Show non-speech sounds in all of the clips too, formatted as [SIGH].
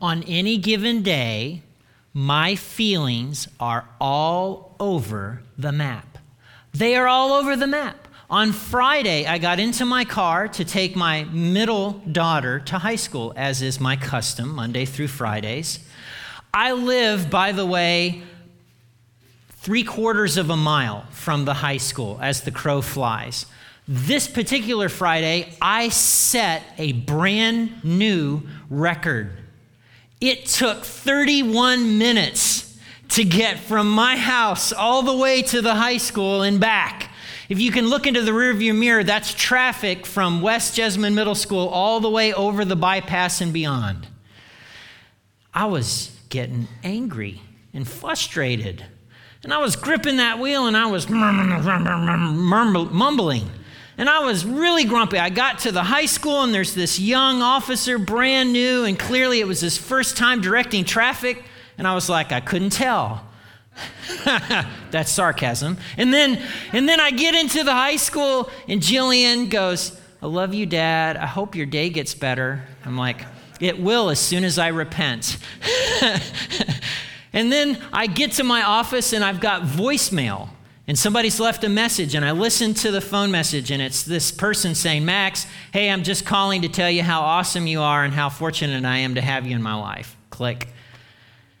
on any given day, my feelings are all over the map. They are all over the map. On Friday, I got into my car to take my middle daughter to high school, as is my custom, Monday through Fridays. I live, by the way, three quarters of a mile from the high school as the crow flies. This particular Friday, I set a brand new record. It took 31 minutes to get from my house all the way to the high school and back. If you can look into the rearview mirror, that's traffic from West Jessamine Middle School all the way over the bypass and beyond. I was getting angry and frustrated. And I was gripping that wheel and I was [LAUGHS] mumbling. And I was really grumpy. I got to the high school, and there's this young officer, brand new, and clearly it was his first time directing traffic. And I was like, I couldn't tell. [LAUGHS] That's sarcasm. And then, and then I get into the high school, and Jillian goes, I love you, Dad. I hope your day gets better. I'm like, it will as soon as I repent. [LAUGHS] and then I get to my office, and I've got voicemail and somebody's left a message, and I listen to the phone message, and it's this person saying, Max, hey, I'm just calling to tell you how awesome you are and how fortunate I am to have you in my life. Click.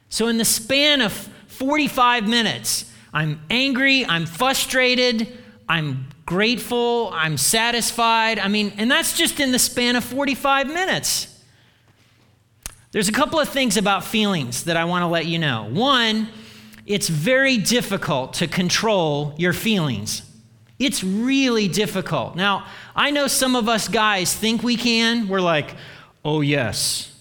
So, in the span of 45 minutes, I'm angry, I'm frustrated, I'm grateful, I'm satisfied. I mean, and that's just in the span of 45 minutes. There's a couple of things about feelings that I want to let you know. One, it's very difficult to control your feelings. It's really difficult. Now, I know some of us guys think we can. We're like, oh, yes,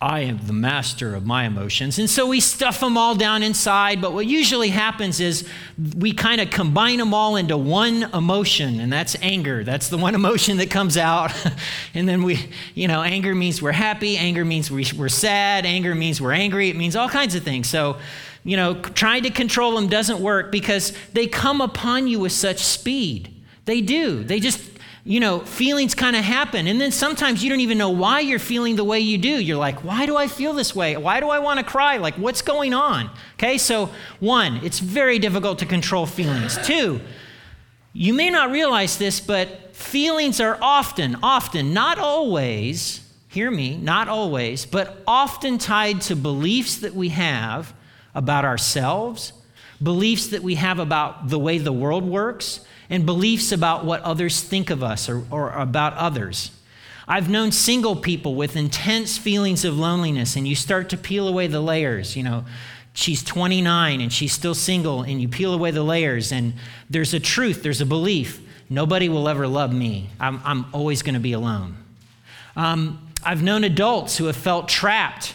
I am the master of my emotions. And so we stuff them all down inside. But what usually happens is we kind of combine them all into one emotion, and that's anger. That's the one [LAUGHS] emotion that comes out. [LAUGHS] and then we, you know, anger means we're happy, anger means we're sad, anger means we're angry, it means all kinds of things. So, you know, trying to control them doesn't work because they come upon you with such speed. They do. They just, you know, feelings kind of happen. And then sometimes you don't even know why you're feeling the way you do. You're like, why do I feel this way? Why do I want to cry? Like, what's going on? Okay, so one, it's very difficult to control feelings. Two, you may not realize this, but feelings are often, often, not always, hear me, not always, but often tied to beliefs that we have about ourselves, beliefs that we have about the way the world works, and beliefs about what others think of us or, or about others. I've known single people with intense feelings of loneliness, and you start to peel away the layers. You know, she's 29 and she's still single, and you peel away the layers, and there's a truth, there's a belief. Nobody will ever love me. I'm, I'm always going to be alone. Um, I've known adults who have felt trapped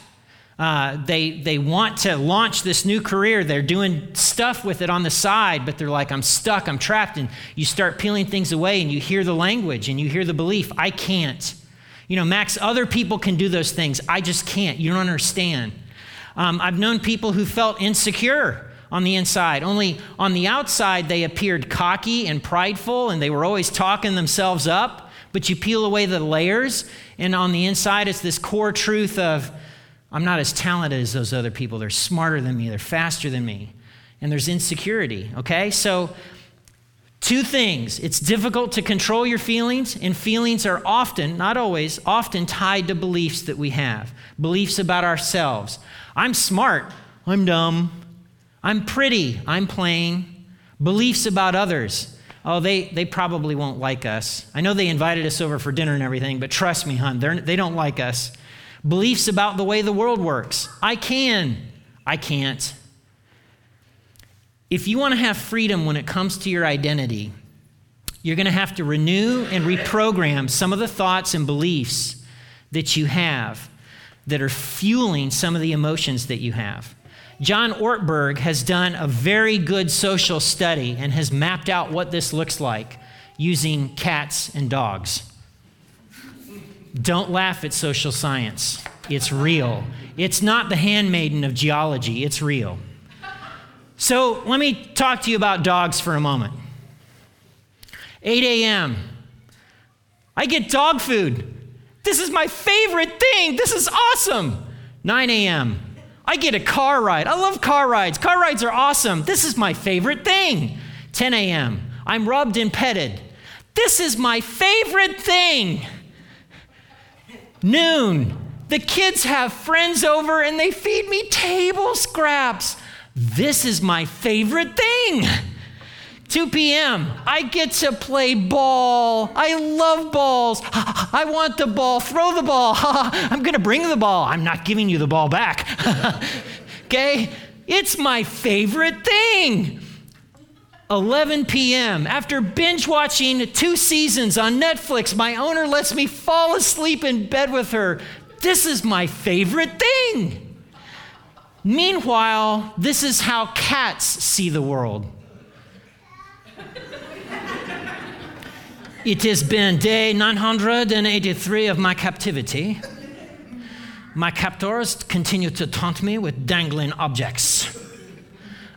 uh, they, they want to launch this new career. They're doing stuff with it on the side, but they're like, I'm stuck, I'm trapped. And you start peeling things away and you hear the language and you hear the belief, I can't. You know, Max, other people can do those things. I just can't. You don't understand. Um, I've known people who felt insecure on the inside, only on the outside they appeared cocky and prideful and they were always talking themselves up. But you peel away the layers, and on the inside, it's this core truth of, I'm not as talented as those other people. They're smarter than me, they're faster than me. And there's insecurity, okay? So, two things it's difficult to control your feelings, and feelings are often, not always, often tied to beliefs that we have beliefs about ourselves. I'm smart, I'm dumb. I'm pretty, I'm plain. Beliefs about others. Oh, they, they probably won't like us. I know they invited us over for dinner and everything, but trust me, hon, they don't like us beliefs about the way the world works. I can, I can't. If you want to have freedom when it comes to your identity, you're going to have to renew and reprogram some of the thoughts and beliefs that you have that are fueling some of the emotions that you have. John Ortberg has done a very good social study and has mapped out what this looks like using cats and dogs. Don't laugh at social science. It's real. It's not the handmaiden of geology, it's real. So let me talk to you about dogs for a moment. 8 a.m. I get dog food. This is my favorite thing. This is awesome. 9 a.m. I get a car ride. I love car rides. Car rides are awesome. This is my favorite thing. 10 a.m. I'm rubbed and petted. This is my favorite thing. Noon. The kids have friends over and they feed me table scraps. This is my favorite thing. 2 p.m. I get to play ball. I love balls. [GASPS] I want the ball. Throw the ball. [LAUGHS] I'm going to bring the ball. I'm not giving you the ball back. [LAUGHS] okay? It's my favorite thing. 11 p.m. After binge watching two seasons on Netflix, my owner lets me fall asleep in bed with her. This is my favorite thing. Meanwhile, this is how cats see the world. It has been day 983 of my captivity. My captors continue to taunt me with dangling objects.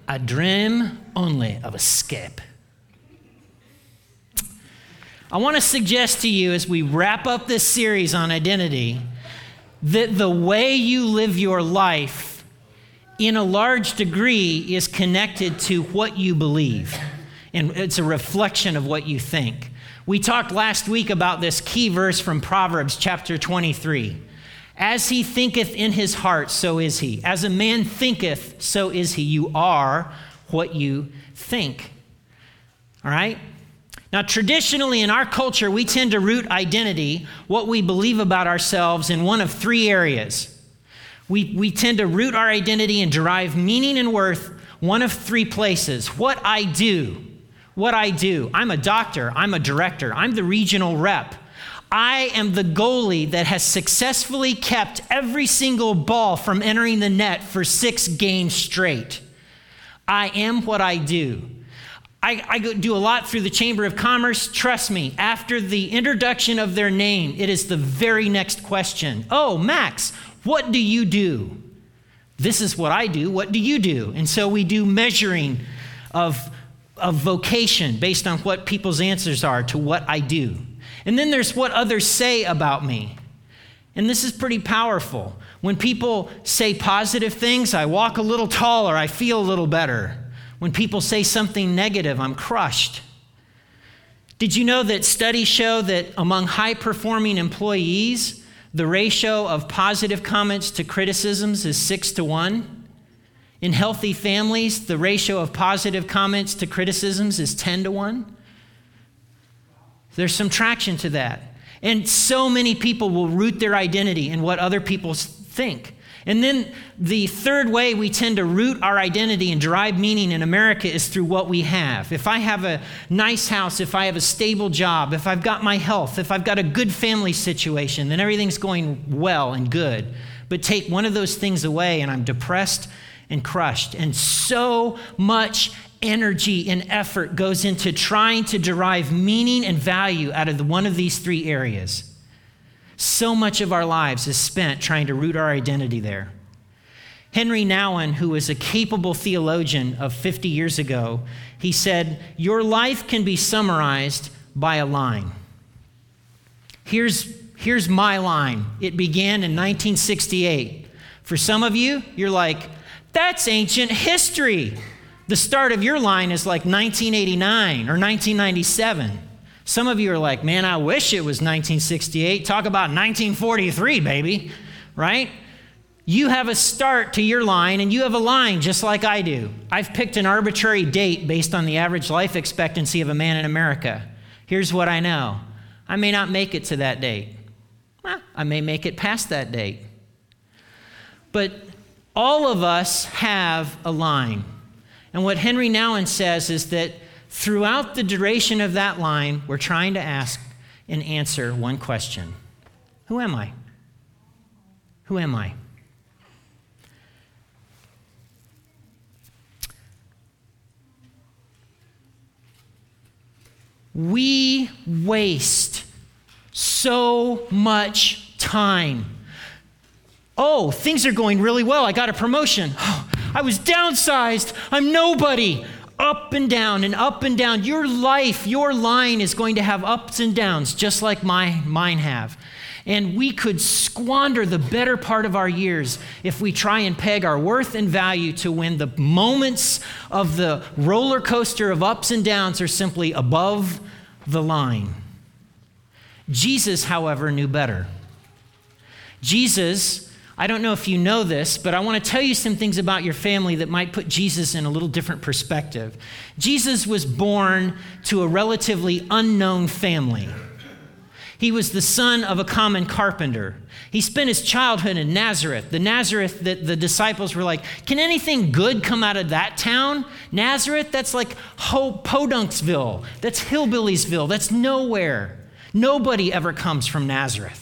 I dream only of escape. I want to suggest to you as we wrap up this series on identity that the way you live your life, in a large degree, is connected to what you believe. And it's a reflection of what you think. We talked last week about this key verse from Proverbs chapter 23. As he thinketh in his heart, so is he. As a man thinketh, so is he. You are what you think. All right? Now, traditionally in our culture, we tend to root identity, what we believe about ourselves, in one of three areas. We, we tend to root our identity and derive meaning and worth one of three places what I do what I do. I'm a doctor, I'm a director, I'm the regional rep. I am the goalie that has successfully kept every single ball from entering the net for six games straight. I am what I do. I, I, do a lot through the Chamber of Commerce. Trust me, after the introduction of their name, it is the very next question. Oh, Max, what do you do? This is what I do. What do you do? And so we do measuring of of vocation based on what people's answers are to what I do. And then there's what others say about me. And this is pretty powerful. When people say positive things, I walk a little taller, I feel a little better. When people say something negative, I'm crushed. Did you know that studies show that among high performing employees, the ratio of positive comments to criticisms is six to one? In healthy families, the ratio of positive comments to criticisms is 10 to 1. There's some traction to that. And so many people will root their identity in what other people think. And then the third way we tend to root our identity and derive meaning in America is through what we have. If I have a nice house, if I have a stable job, if I've got my health, if I've got a good family situation, then everything's going well and good. But take one of those things away and I'm depressed and crushed. And so much energy and effort goes into trying to derive meaning and value out of one of these three areas. So much of our lives is spent trying to root our identity there. Henri Nouwen, who was a capable theologian of 50 years ago, he said, Your life can be summarized by a line. Here's, here's my line. It began in 1968. For some of you, you're like, that's ancient history. The start of your line is like 1989 or 1997. Some of you are like, man, I wish it was 1968. Talk about 1943, baby, right? You have a start to your line, and you have a line just like I do. I've picked an arbitrary date based on the average life expectancy of a man in America. Here's what I know I may not make it to that date, I may make it past that date. But all of us have a line. And what Henri Nouwen says is that throughout the duration of that line, we're trying to ask and answer one question Who am I? Who am I? We waste so much time Oh, things are going really well. I got a promotion. [GASPS] Oh, I was downsized. I'm nobody. Up and down and up and down. Your life, your line is going to have ups and downs, just like my, mine have. And we could squander the better part of our years if we try and peg our worth and value to when the moments of the roller coaster of ups and downs are simply above the line. Jesus, however, knew better. Jesus, I don't know if you know this, but I want to tell you some things about your family that might put Jesus in a little different perspective. Jesus was born to a relatively unknown family. He was the son of a common carpenter. He spent his childhood in Nazareth, the Nazareth that the disciples were like, Can anything good come out of that town? Nazareth, that's like Podunksville, that's Hillbilliesville, that's nowhere. Nobody ever comes from Nazareth.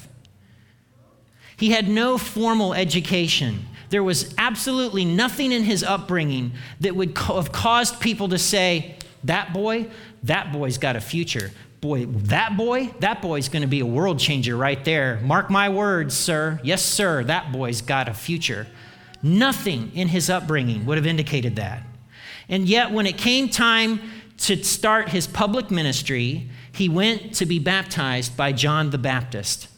He had no formal education. There was absolutely nothing in his upbringing that would have caused people to say, That boy, that boy's got a future. Boy, that boy, that boy's going to be a world changer right there. Mark my words, sir. Yes, sir, that boy's got a future. Nothing in his upbringing would have indicated that. And yet, when it came time to start his public ministry, he went to be baptized by John the Baptist.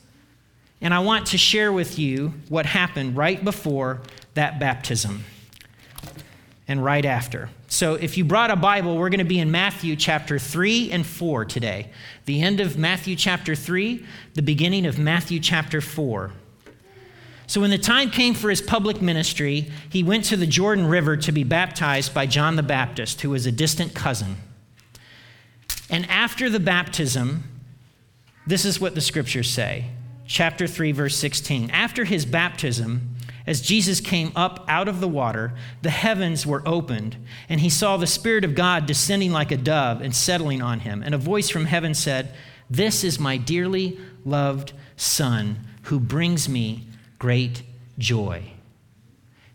And I want to share with you what happened right before that baptism and right after. So, if you brought a Bible, we're going to be in Matthew chapter 3 and 4 today. The end of Matthew chapter 3, the beginning of Matthew chapter 4. So, when the time came for his public ministry, he went to the Jordan River to be baptized by John the Baptist, who was a distant cousin. And after the baptism, this is what the scriptures say chapter 3, verse 16. After his baptism, as Jesus came up out of the water, the heavens were opened, and he saw the Spirit of God descending like a dove and settling on him. And a voice from heaven said, This is my dearly loved Son, who brings me great joy.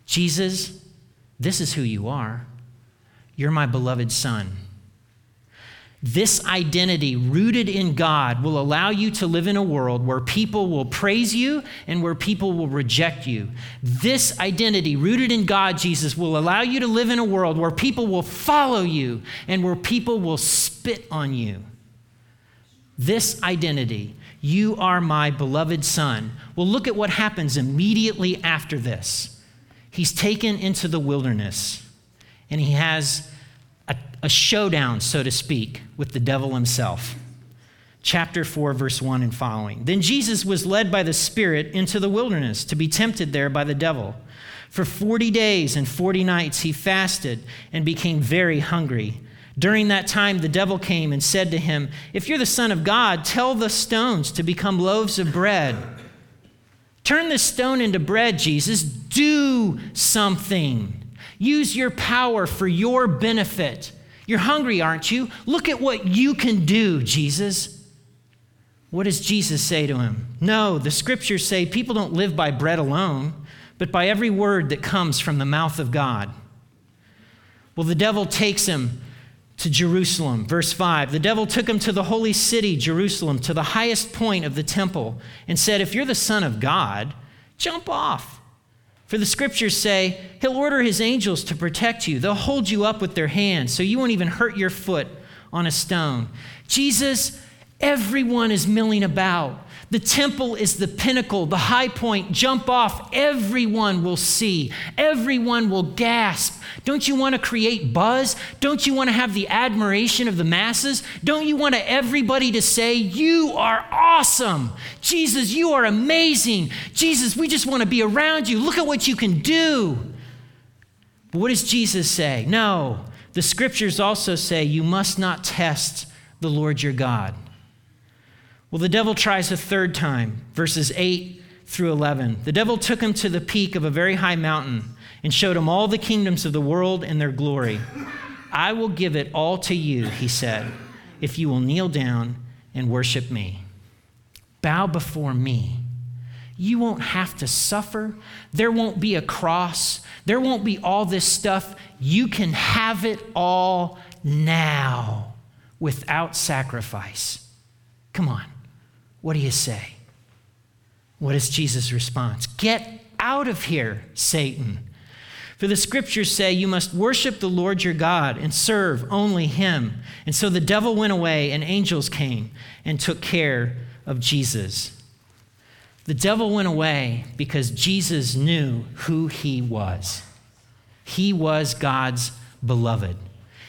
Jesus, this is who you are. You're my beloved Son. This identity, rooted in God, will allow you to live in a world where people will praise you and where people will reject you. This identity, rooted in God, Jesus, will allow you to live in a world where people will follow you and where people will spit on you. This identity, you are my beloved Son. Well, look at what happens immediately after this. He's taken into the wilderness and he has a showdown, so to speak, with the devil himself. Chapter 4, verse 1 and following. Then Jesus was led by the Spirit into the wilderness to be tempted there by the devil. For 40 days and 40 nights he fasted and became very hungry. During that time, the devil came and said to him, If you're the Son of God, tell the stones to become loaves of bread. Turn this stone into bread, Jesus. Do something. Use your power for your benefit. You're hungry, aren't you? Look at what you can do, Jesus. What does Jesus say to him? No, the scriptures say people don't live by bread alone, but by every word that comes from the mouth of God. Well, the devil takes him to Jerusalem. Verse 5 The devil took him to the holy city, Jerusalem, to the highest point of the temple, and said, If you're the Son of God, jump off. For the scriptures say, He'll order His angels to protect you. They'll hold you up with their hands so you won't even hurt your foot on a stone. Jesus, everyone is milling about. The temple is the pinnacle, the high point. Jump off. Everyone will see. Everyone will gasp. Don't you want to create buzz? Don't you want to have the admiration of the masses? Don't you want everybody to say, You are awesome? Jesus, you are amazing. Jesus, we just want to be around you. Look at what you can do. But what does Jesus say? No. The scriptures also say, You must not test the Lord your God. Well, the devil tries a third time, verses 8 through 11. The devil took him to the peak of a very high mountain and showed him all the kingdoms of the world and their glory. I will give it all to you, he said, if you will kneel down and worship me. Bow before me. You won't have to suffer. There won't be a cross. There won't be all this stuff. You can have it all now without sacrifice. Come on. What do you say? What is Jesus' response? Get out of here, Satan. For the scriptures say you must worship the Lord your God and serve only him. And so the devil went away, and angels came and took care of Jesus. The devil went away because Jesus knew who he was. He was God's beloved.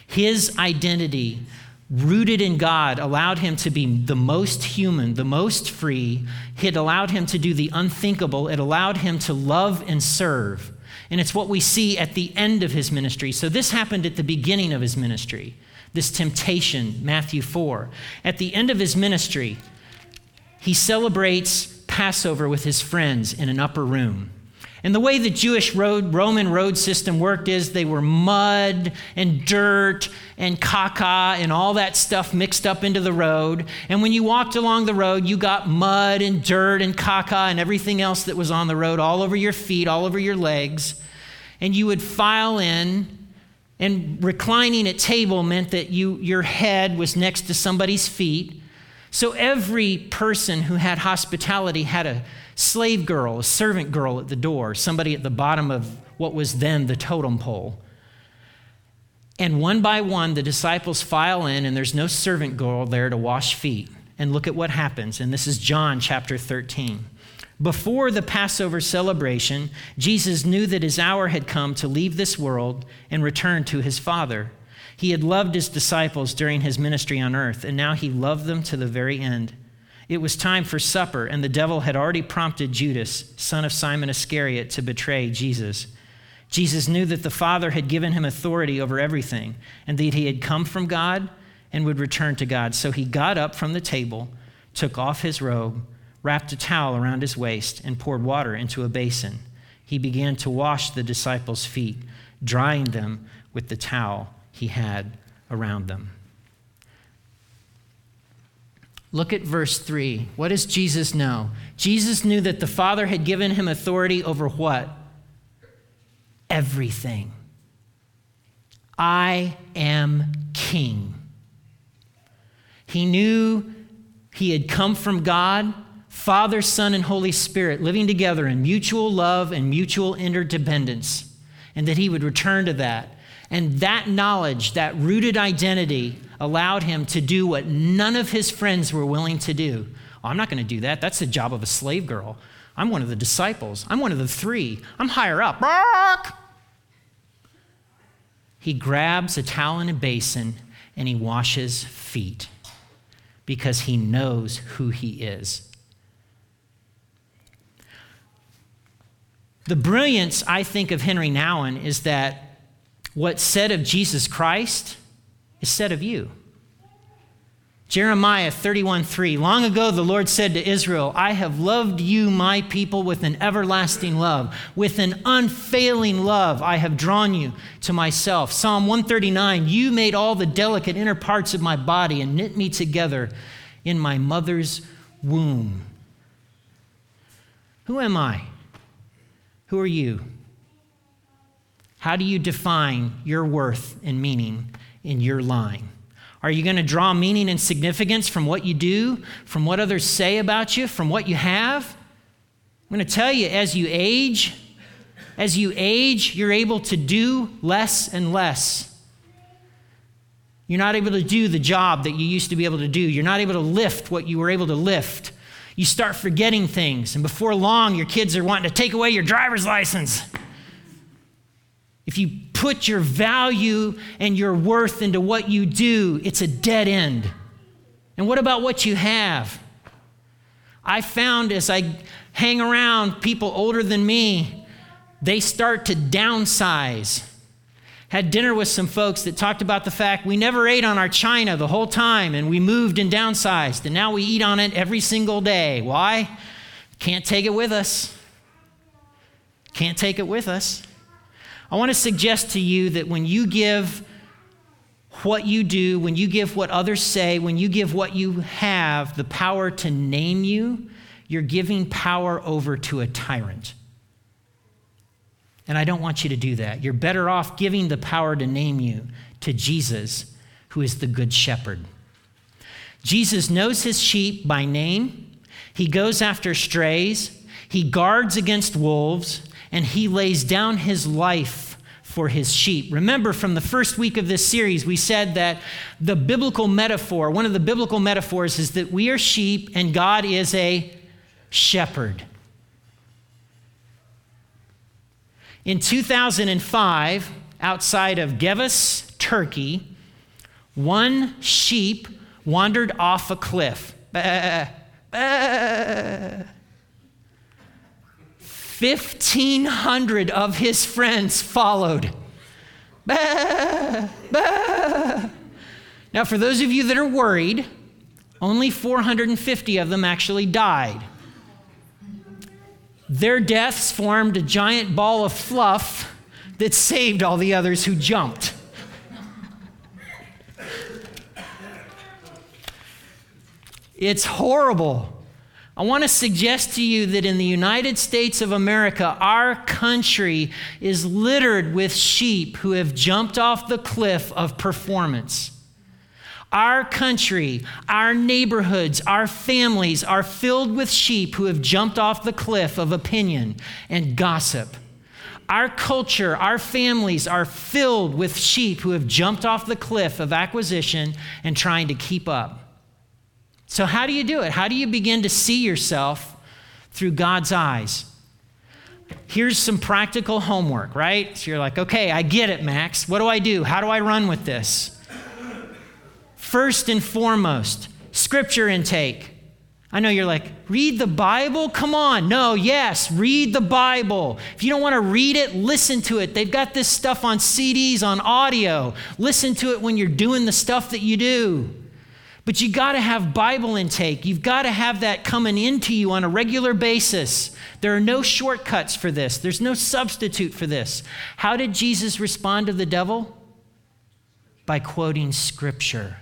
His identity, rooted in God, allowed him to be the most human, the most free. It allowed him to do the unthinkable. It allowed him to love and serve. And it's what we see at the end of his ministry. So this happened at the beginning of his ministry, this temptation, Matthew 4. At the end of his ministry, he celebrates Passover with his friends in an upper room. And the way the Jewish road, Roman road system worked is they were mud and dirt and caca and all that stuff mixed up into the road. And when you walked along the road, you got mud and dirt and caca and everything else that was on the road all over your feet, all over your legs. And you would file in, and reclining at table meant that you, your head was next to somebody's feet. So every person who had hospitality had a slave girl, a servant girl at the door, somebody at the bottom of what was then the totem pole. And one by one, the disciples file in, and there's no servant girl there to wash feet. And look at what happens. And this is John chapter 13. Before the Passover celebration, Jesus knew that his hour had come to leave this world and return to his Father. He had loved his disciples during his ministry on earth, and now he loved them to the very end. It was time for supper, and the devil had already prompted Judas, son of Simon Iscariot, to betray Jesus. Jesus knew that the Father had given him authority over everything, and that he had come from God and would return to God. So he got up from the table, took off his robe, wrapped a towel around his waist, and poured water into a basin. He began to wash the disciples' feet, drying them with the towel he had around them. Look at verse 3. What does Jesus know? Jesus knew that the Father had given him authority over what? Everything. I am king. He knew he had come from God, Father, Son, and Holy Spirit, living together in mutual love and mutual interdependence, and that he would return to that. And that knowledge, that rooted identity, allowed him to do what none of his friends were willing to do. Oh, I'm not going to do that. That's the job of a slave girl. I'm one of the disciples. I'm one of the three. I'm higher up. He grabs a towel and a basin and he washes feet because he knows who he is. The brilliance, I think, of Henri Nouwen is that What's said of Jesus Christ said of you. Jeremiah 31 3. Long ago, the Lord said to Israel, I have loved you, my people, with an everlasting love. With an unfailing love, I have drawn you to myself. Psalm 139 You made all the delicate inner parts of my body and knit me together in my mother's womb. Who am I? Who are you? How do you define your worth and meaning in your line? Are you going to draw meaning and significance from what you do, from what others say about you, from what you have? I'm going to tell you as you age, as you age, you're able to do less and less. You're not able to do the job that you used to be able to do. You're not able to lift what you were able to lift. You start forgetting things, and before long, your kids are wanting to take away your driver's license. If you put your value and your worth into what you do, it's a dead end. And what about what you have? I found as I hang around people older than me, they start to downsize. Had dinner with some folks that talked about the fact we never ate on our china the whole time and we moved and downsized, and now we eat on it every single day. Why? Can't take it with us. Can't take it with us. I want to suggest to you that when you give what you do, when you give what others say, when you give what you have the power to name you, you're giving power over to a tyrant. And I don't want you to do that. You're better off giving the power to name you to Jesus, who is the Good Shepherd. Jesus knows his sheep by name, he goes after strays, he guards against wolves, and he lays down his life for his sheep. Remember from the first week of this series, we said that the biblical metaphor, one of the biblical metaphors, is that we are sheep and God is a shepherd. In 2005, outside of Gevas, Turkey, one sheep wandered off a cliff. Bah, bah. 1,500 of his friends followed. Bah, bah. Now, for those of you that are worried, only 450 of them actually died. Their deaths formed a giant ball of fluff that saved all the others who jumped. It's horrible. I want to suggest to you that in the United States of America, our country is littered with sheep who have jumped off the cliff of performance. Our country, our neighborhoods, our families are filled with sheep who have jumped off the cliff of opinion and gossip. Our culture, our families are filled with sheep who have jumped off the cliff of acquisition and trying to keep up. So, how do you do it? How do you begin to see yourself through God's eyes? Here's some practical homework, right? So you're like, okay, I get it, Max. What do I do? How do I run with this? First and foremost, scripture intake. I know you're like, read the Bible? Come on. No, yes, read the Bible. If you don't want to read it, listen to it. They've got this stuff on CDs, on audio. Listen to it when you're doing the stuff that you do. But you got to have Bible intake. You've got to have that coming into you on a regular basis. There are no shortcuts for this, there's no substitute for this. How did Jesus respond to the devil? By quoting Scripture.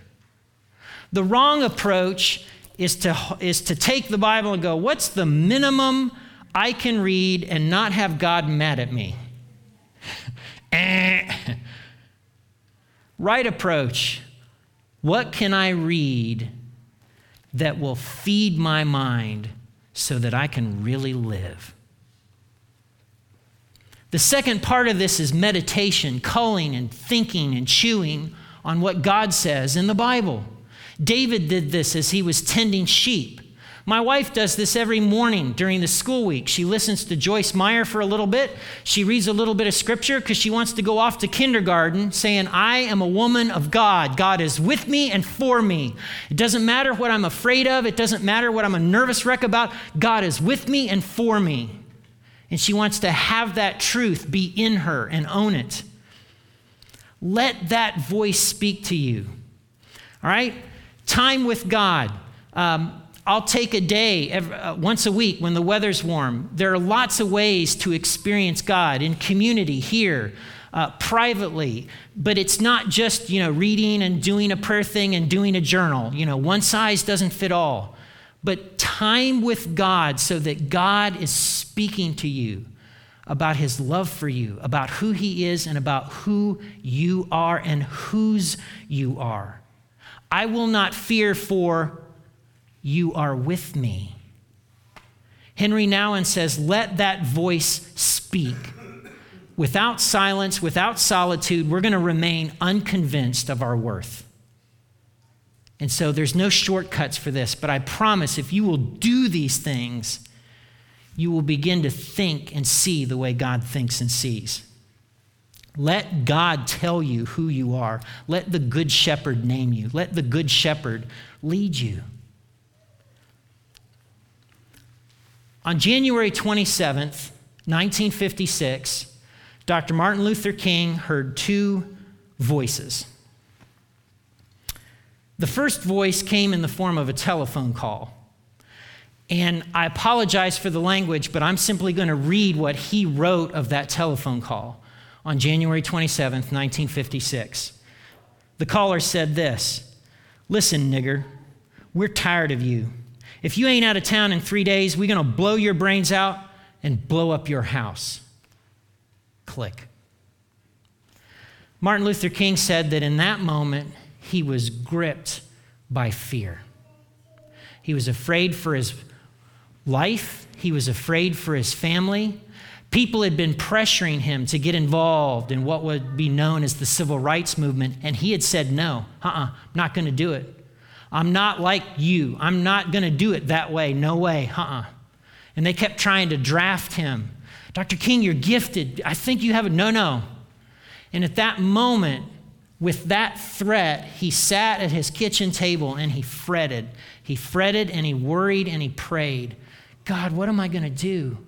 The wrong approach is to, is to take the Bible and go, what's the minimum I can read and not have God mad at me? [LAUGHS] Eh. [LAUGHS] right approach what can I read that will feed my mind so that I can really live? The second part of this is meditation, culling and thinking and chewing on what God says in the Bible. David did this as he was tending sheep. My wife does this every morning during the school week. She listens to Joyce Meyer for a little bit. She reads a little bit of scripture because she wants to go off to kindergarten saying, I am a woman of God. God is with me and for me. It doesn't matter what I'm afraid of, it doesn't matter what I'm a nervous wreck about. God is with me and for me. And she wants to have that truth be in her and own it. Let that voice speak to you. All right? Time with God. Um, I'll take a day every, uh, once a week when the weather's warm. There are lots of ways to experience God in community here, uh, privately. But it's not just you know reading and doing a prayer thing and doing a journal. You know, one size doesn't fit all. But time with God so that God is speaking to you about his love for you, about who he is, and about who you are and whose you are. I will not fear for you are with me. Henri Nouwen says, Let that voice speak. Without silence, without solitude, we're going to remain unconvinced of our worth. And so there's no shortcuts for this, but I promise if you will do these things, you will begin to think and see the way God thinks and sees. Let God tell you who you are. Let the Good Shepherd name you. Let the Good Shepherd lead you. On January 27th, 1956, Dr. Martin Luther King heard two voices. The first voice came in the form of a telephone call. And I apologize for the language, but I'm simply going to read what he wrote of that telephone call on January 27th, 1956. The caller said this Listen, nigger, we're tired of you. If you ain't out of town in three days, we're going to blow your brains out and blow up your house. Click. Martin Luther King said that in that moment, he was gripped by fear. He was afraid for his life, he was afraid for his family. People had been pressuring him to get involved in what would be known as the civil rights movement, and he had said, No, uh uh-uh, uh, not going to do it. I'm not like you. I'm not going to do it that way. No way. Uh uh-uh. uh And they kept trying to draft him. Dr. King, you're gifted. I think you have it. no, no. And at that moment, with that threat, he sat at his kitchen table and he fretted. He fretted and he worried and he prayed God, what am I going to do?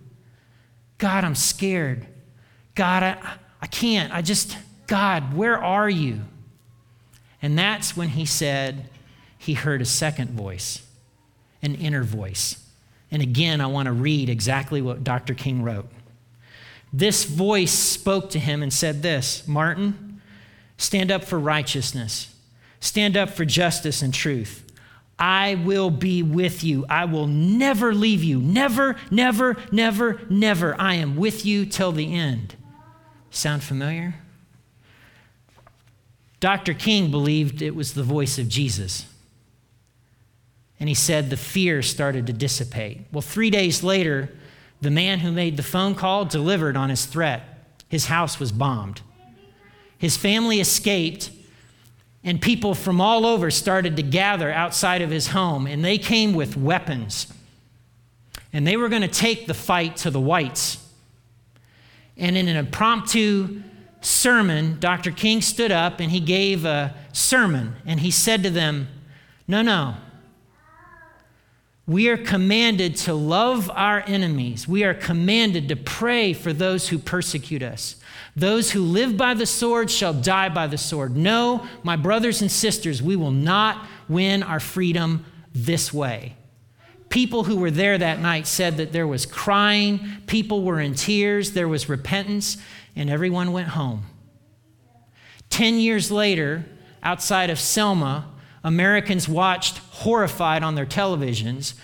God, I'm scared. God, I, I can't. I just, God, where are you? And that's when he said he heard a second voice, an inner voice. And again, I want to read exactly what Dr. King wrote. This voice spoke to him and said this Martin, stand up for righteousness, stand up for justice and truth. I will be with you. I will never leave you. Never, never, never, never. I am with you till the end. Sound familiar? Dr. King believed it was the voice of Jesus. And he said the fear started to dissipate. Well, three days later, the man who made the phone call delivered on his threat. His house was bombed. His family escaped, and people from all over started to gather outside of his home, and they came with weapons. And they were going to take the fight to the whites. And in an impromptu sermon, Dr. King stood up and he gave a sermon, and he said to them, No, no, we are commanded to love our enemies. We are commanded to pray for those who persecute us. Those who live by the sword shall die by the sword. No, my brothers and sisters, we will not win our freedom this way. People who were there that night said that there was crying, people were in tears, there was repentance, and everyone went home. Ten years later, outside of Selma, Americans watched horrified on their televisions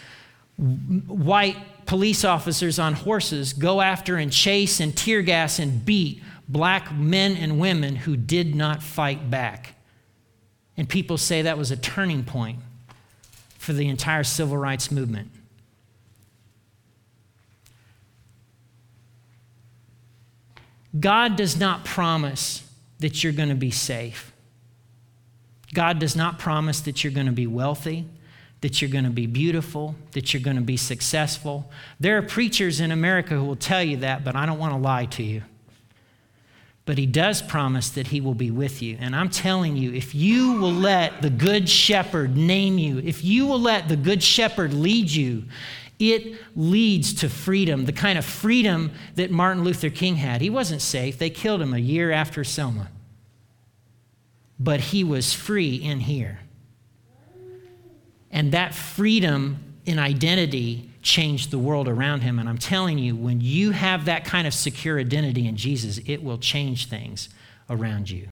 white police officers on horses go after and chase and tear gas and beat black men and women who did not fight back. And people say that was a turning point for the entire civil rights movement. God does not promise that you're going to be safe. God does not promise that you're going to be wealthy, that you're going to be beautiful, that you're going to be successful. There are preachers in America who will tell you that, but I don't want to lie to you. But he does promise that he will be with you. And I'm telling you, if you will let the Good Shepherd name you, if you will let the Good Shepherd lead you, it leads to freedom, the kind of freedom that Martin Luther King had. He wasn't safe, they killed him a year after Selma but he was free in here. And that freedom in identity changed the world around him. And I'm telling you, when you have that kind of secure identity in Jesus, it will change things around you.